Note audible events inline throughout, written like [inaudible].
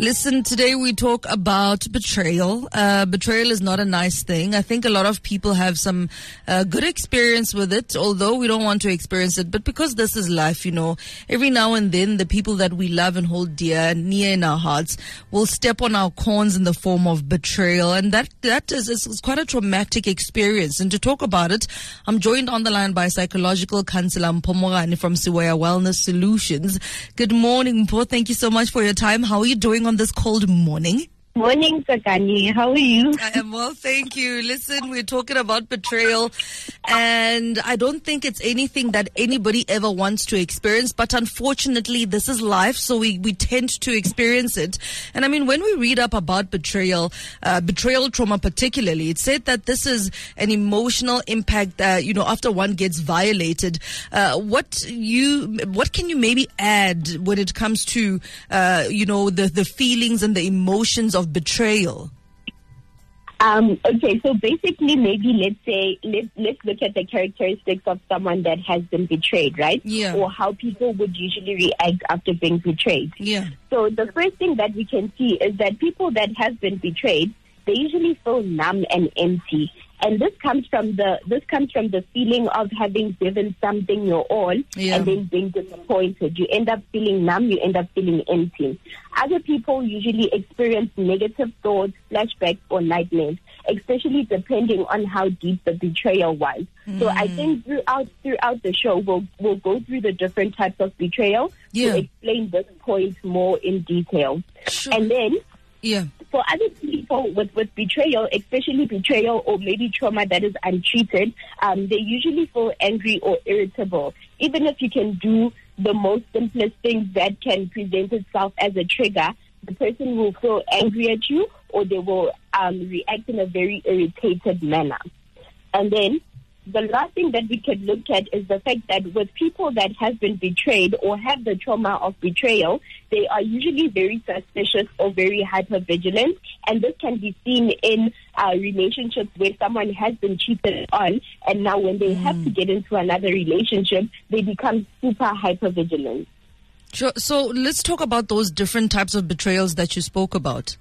Listen, today we talk about betrayal. Uh, betrayal is not a nice thing. I think a lot of people have some uh, good experience with it, although we don't want to experience it. But because this is life, you know, every now and then the people that we love and hold dear and near in our hearts will step on our corns in the form of betrayal. And that, that is, quite a traumatic experience. And to talk about it, I'm joined on the line by psychological counselor Mpho from Siweya Wellness Solutions. Good morning, Mpho. Thank you so much for your time. How are you doing on this cold morning? Morning, Hlekani. How are you? I am well, thank you. Listen, we're talking about betrayal, and I don't think it's anything that anybody ever wants to experience, but unfortunately, this is life, so we, we tend to experience it. And I mean, when we read up about betrayal, uh, betrayal trauma particularly, it said that this is an emotional impact that, you know, after one gets violated. Uh, what you, what can you maybe add when it comes to, uh, you know, the, the feelings and the emotions of betrayal? Um, okay, so basically, maybe let's say let's let's look at the characteristics of someone that has been betrayed, right? Yeah. Or how people would usually react after being betrayed. Yeah. So the first thing that we can see is that people that have been betrayed, they usually feel numb and empty. And this comes from the this comes from the feeling of having given something your all Yeah. and then being disappointed. You end up feeling numb, you end up feeling empty. Other people usually experience negative thoughts, flashbacks or nightmares, especially depending on how deep the betrayal was. So I Mm. think throughout throughout the show we'll we'll go through the different types of betrayal Yeah. to explain this point more in detail. Sure. And then Yeah. for other people with, with betrayal, especially betrayal or maybe trauma that is untreated, um, they usually feel angry or irritable. Even if you can do the most simplest things that can present itself as a trigger, the person will feel angry at you or they will um, react in a very irritated manner. And then the last thing that we can look at is the fact that with people that have been betrayed or have the trauma of betrayal, they are usually very suspicious or very hyper vigilant. And this can be seen in uh, relationships where someone has been cheated on. And now when they have to get into another relationship, they become super hyper vigilant. Sure. So let's talk about those different types of betrayals that you spoke about.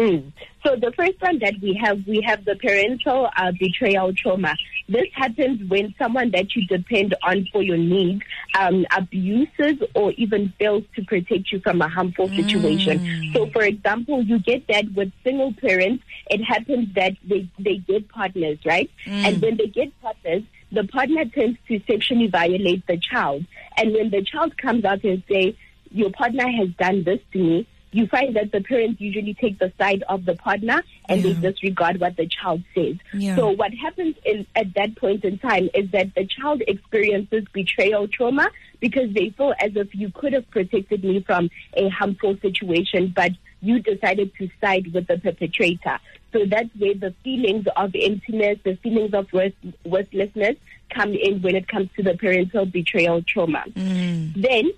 Mm. So the first one that we have, we have the parental uh, betrayal trauma. This happens when someone that you depend on for your needs um, abuses or even fails to protect you from a harmful situation. So, for example, you get that with single parents. It happens that they they get partners, right? And when they get partners, the partner tends to sexually violate the child. And when the child comes out and say, "Your partner has done this to me," you find that the parents usually take the side of the partner and Yeah. they disregard what the child says. Yeah. So what happens in, at that point in time is that the child experiences betrayal trauma because they feel as if you could have protected me from a harmful situation, but you decided to side with the perpetrator. So that's where the feelings of emptiness, the feelings of worth, worthlessness come in when it comes to the parental betrayal trauma. Mm. Then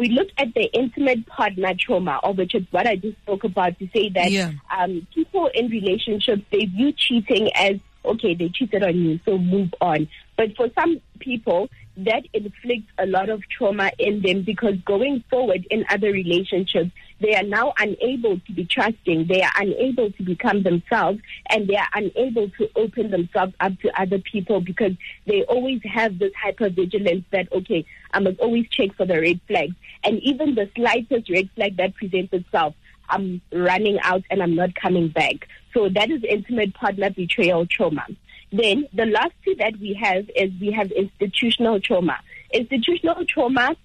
we look at the intimate partner trauma, of which is what I just spoke about to say that Yeah. um, people in relationships they view cheating as okay, they cheated on you, so move on. But for some people, that inflicts a lot of trauma in them because going forward in other relationships, they are now unable to be trusting, they are unable to become themselves, and they are unable to open themselves up to other people because they always have this hypervigilance that, okay, I must always check for the red flags. And even the slightest red flag that presents itself, I'm running out and I'm not coming back. So that is intimate partner betrayal trauma. Then the last two that we have is we have institutional trauma. Institutional trauma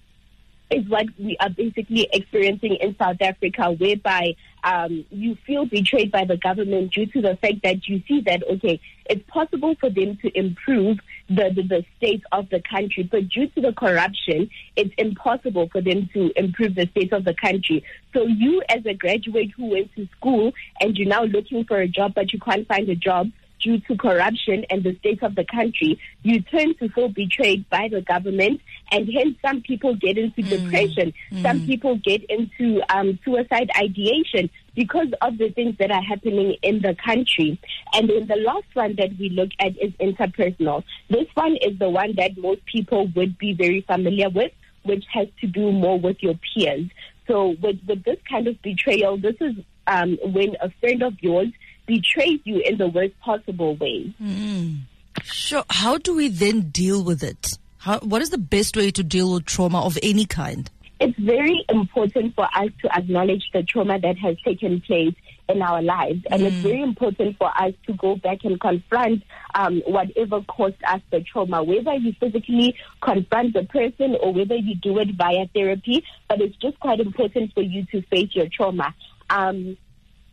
is what we are basically experiencing in South Africa, whereby um, you feel betrayed by the government due to the fact that you see that, okay, it's possible for them to improve the, the, the state of the country, but due to the corruption, it's impossible for them to improve the state of the country. So you, as a graduate who went to school and you're now looking for a job, but you can't find a job, due to corruption and the state of the country, you turn to feel betrayed by the government, and hence some people get into depression. Some people get into um, suicide ideation because of the things that are happening in the country. And then the last one that we look at is interpersonal. This one is the one that most people would be very familiar with which has to do more with your peers. So with, with this kind of betrayal, this is um, when a friend of yours betrays you in the worst possible way. Mm. Sure. How do we then deal with it? How, what is the best way to deal with trauma of any kind? It's very important for us to acknowledge the trauma that has taken place in our lives. And mm. it's very important for us to go back and confront um, whatever caused us the trauma, whether you physically confront the person or whether you do it via therapy. But it's just quite important for you to face your trauma. Um,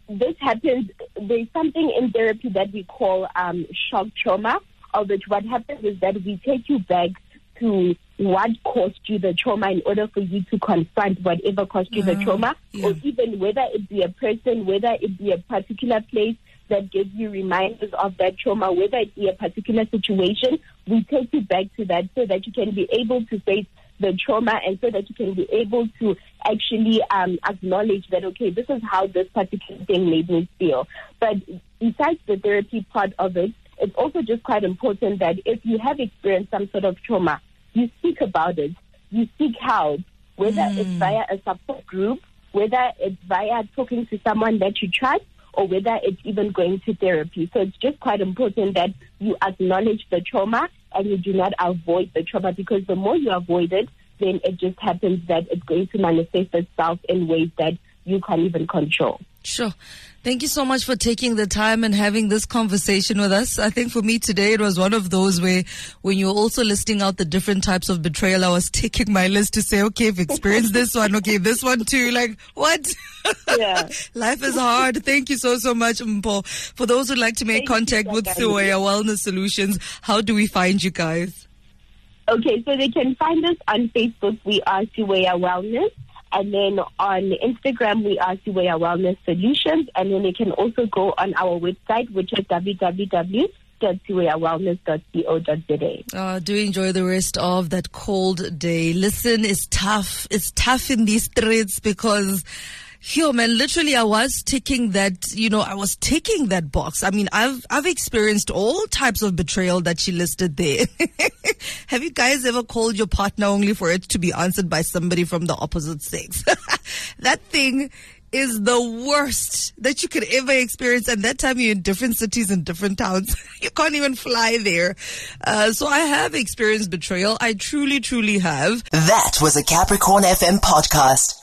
this happens, there's something in therapy that we call um, shock trauma, of which what happens is that we take you back to what caused you the trauma in order for you to confront whatever caused you uh, the ah, trauma, yeah. or even whether it be a person, whether it be a particular place that gives you reminders of that trauma, whether it be a particular situation, we take you back to that so that you can be able to face the trauma and so that you can be able to actually um, acknowledge that, okay, this is how this particular thing made me feel. But besides the therapy part of it, it's also just quite important that if you have experienced some sort of trauma, you speak about it, you seek help, whether mm. it's via a support group, whether it's via talking to someone that you trust, or whether it's even going to therapy. So it's just quite important that you acknowledge the trauma and you do not avoid the trauma because the more you avoid it, then it just happens that it's going to manifest itself in ways that you can't even control. Sure. Thank you so much for taking the time and having this conversation with us. I think for me today, it was one of those where when you were also listing out the different types of betrayal, I was [laughs] taking my list to say, okay, I've experienced this one. Okay, this one too. Like, what? Yeah. [laughs] Life is hard. Thank you so, so much, Mpho. For those who'd like to make Thank contact with Siweya Wellness Solutions, how do we find you guys? Okay, so they can find us on Facebook. We are Siweya Wellness. And then on Instagram, we are Siweya Wellness Solutions. And then you can also go on our website, which is www uh, do enjoy the rest of that cold day. Listen, it's tough. It's tough in these streets because Yo, man, literally I was ticking that, you know, I was ticking that box. I mean, I've, I've experienced all types of betrayal that she listed there. [laughs] Have you guys ever called your partner only for it to be answered by somebody from the opposite sex? [laughs] that thing is the worst that you could ever experience. And that time you're in different cities and different towns. [laughs] you can't even fly there. Uh, so I have experienced betrayal. I truly, truly have. That was a Capricorn FM podcast.